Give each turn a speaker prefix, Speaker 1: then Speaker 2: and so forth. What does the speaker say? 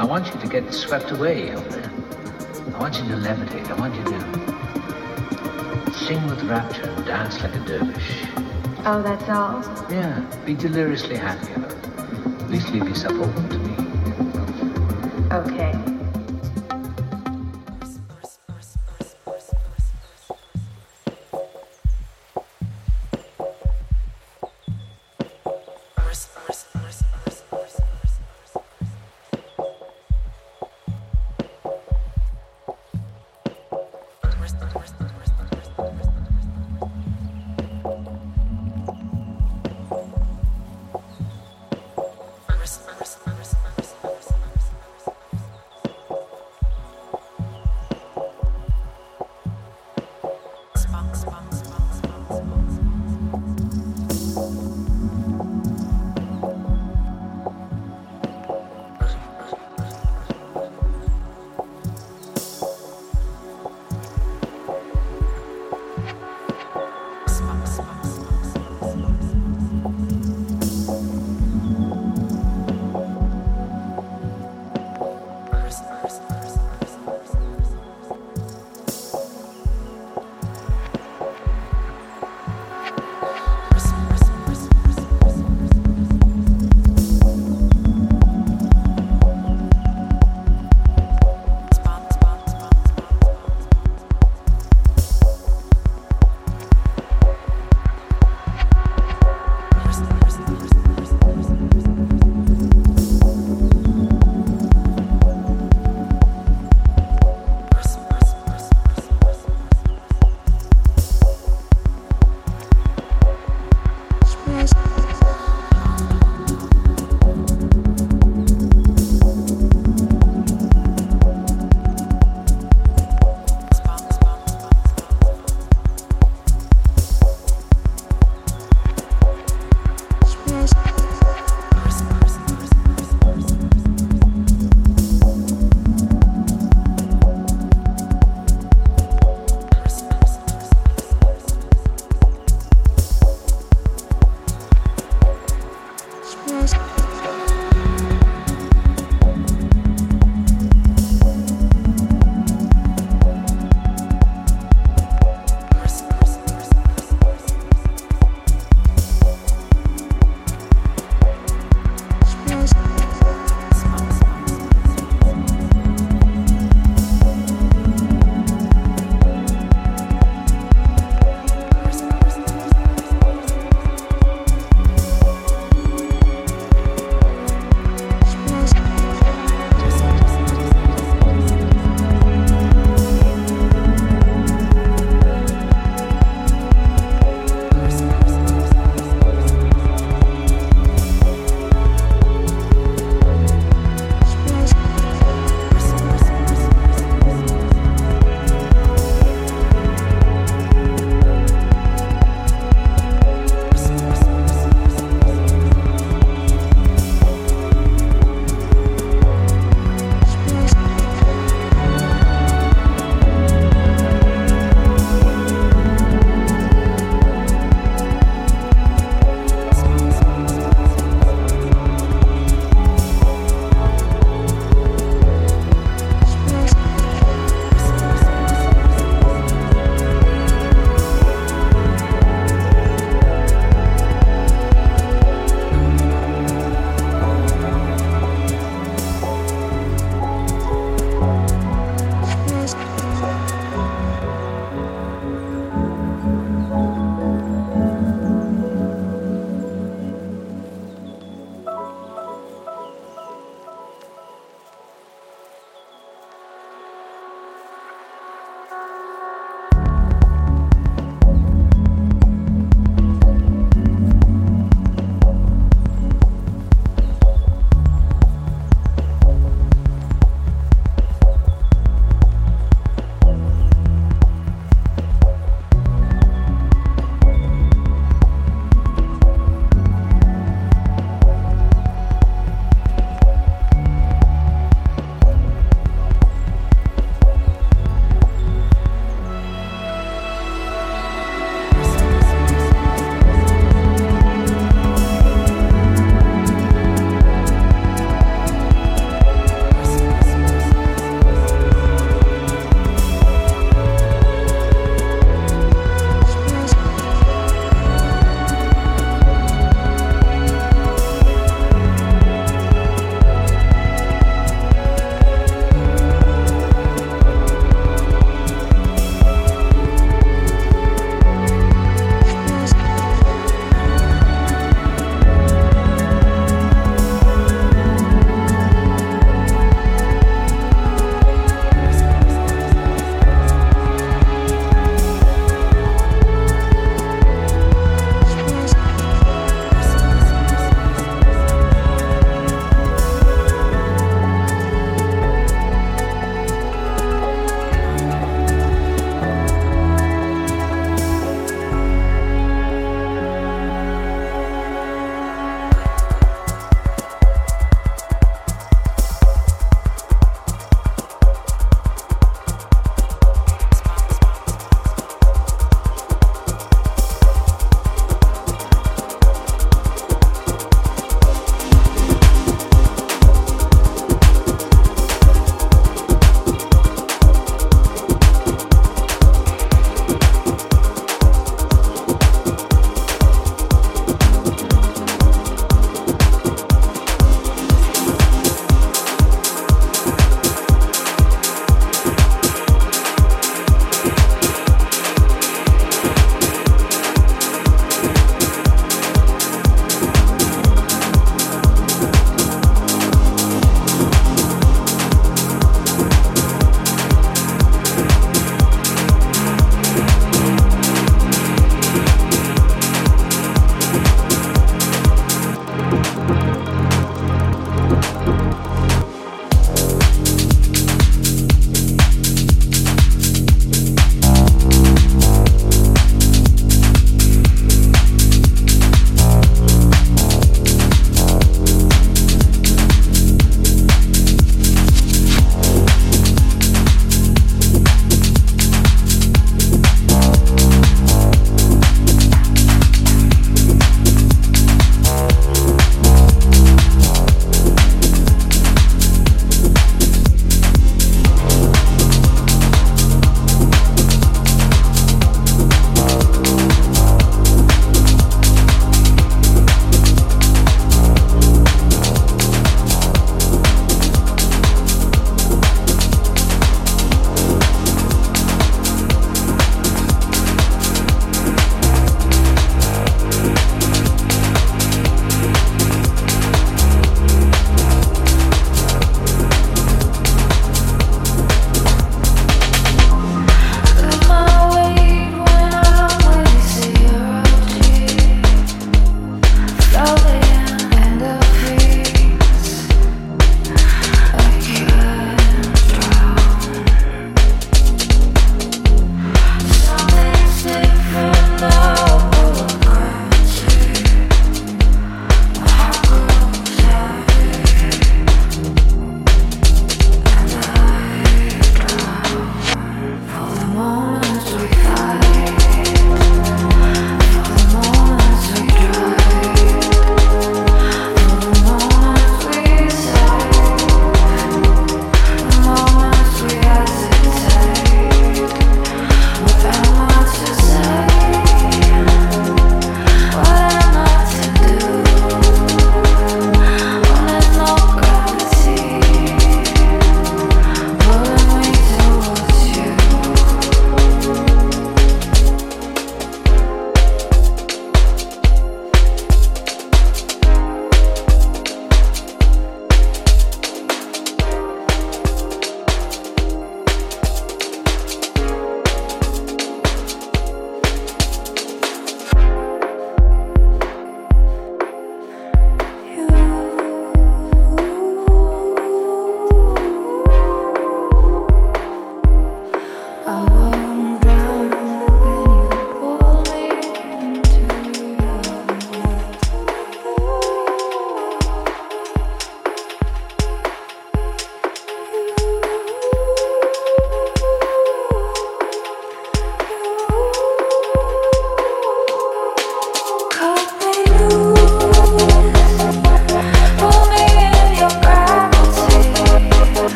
Speaker 1: I want you to get swept away up there. I want you to levitate. I want you to sing with rapture and dance like a dervish.
Speaker 2: Oh, that's all?
Speaker 1: Yeah, be deliriously happy about it. At least leave yourself open to me.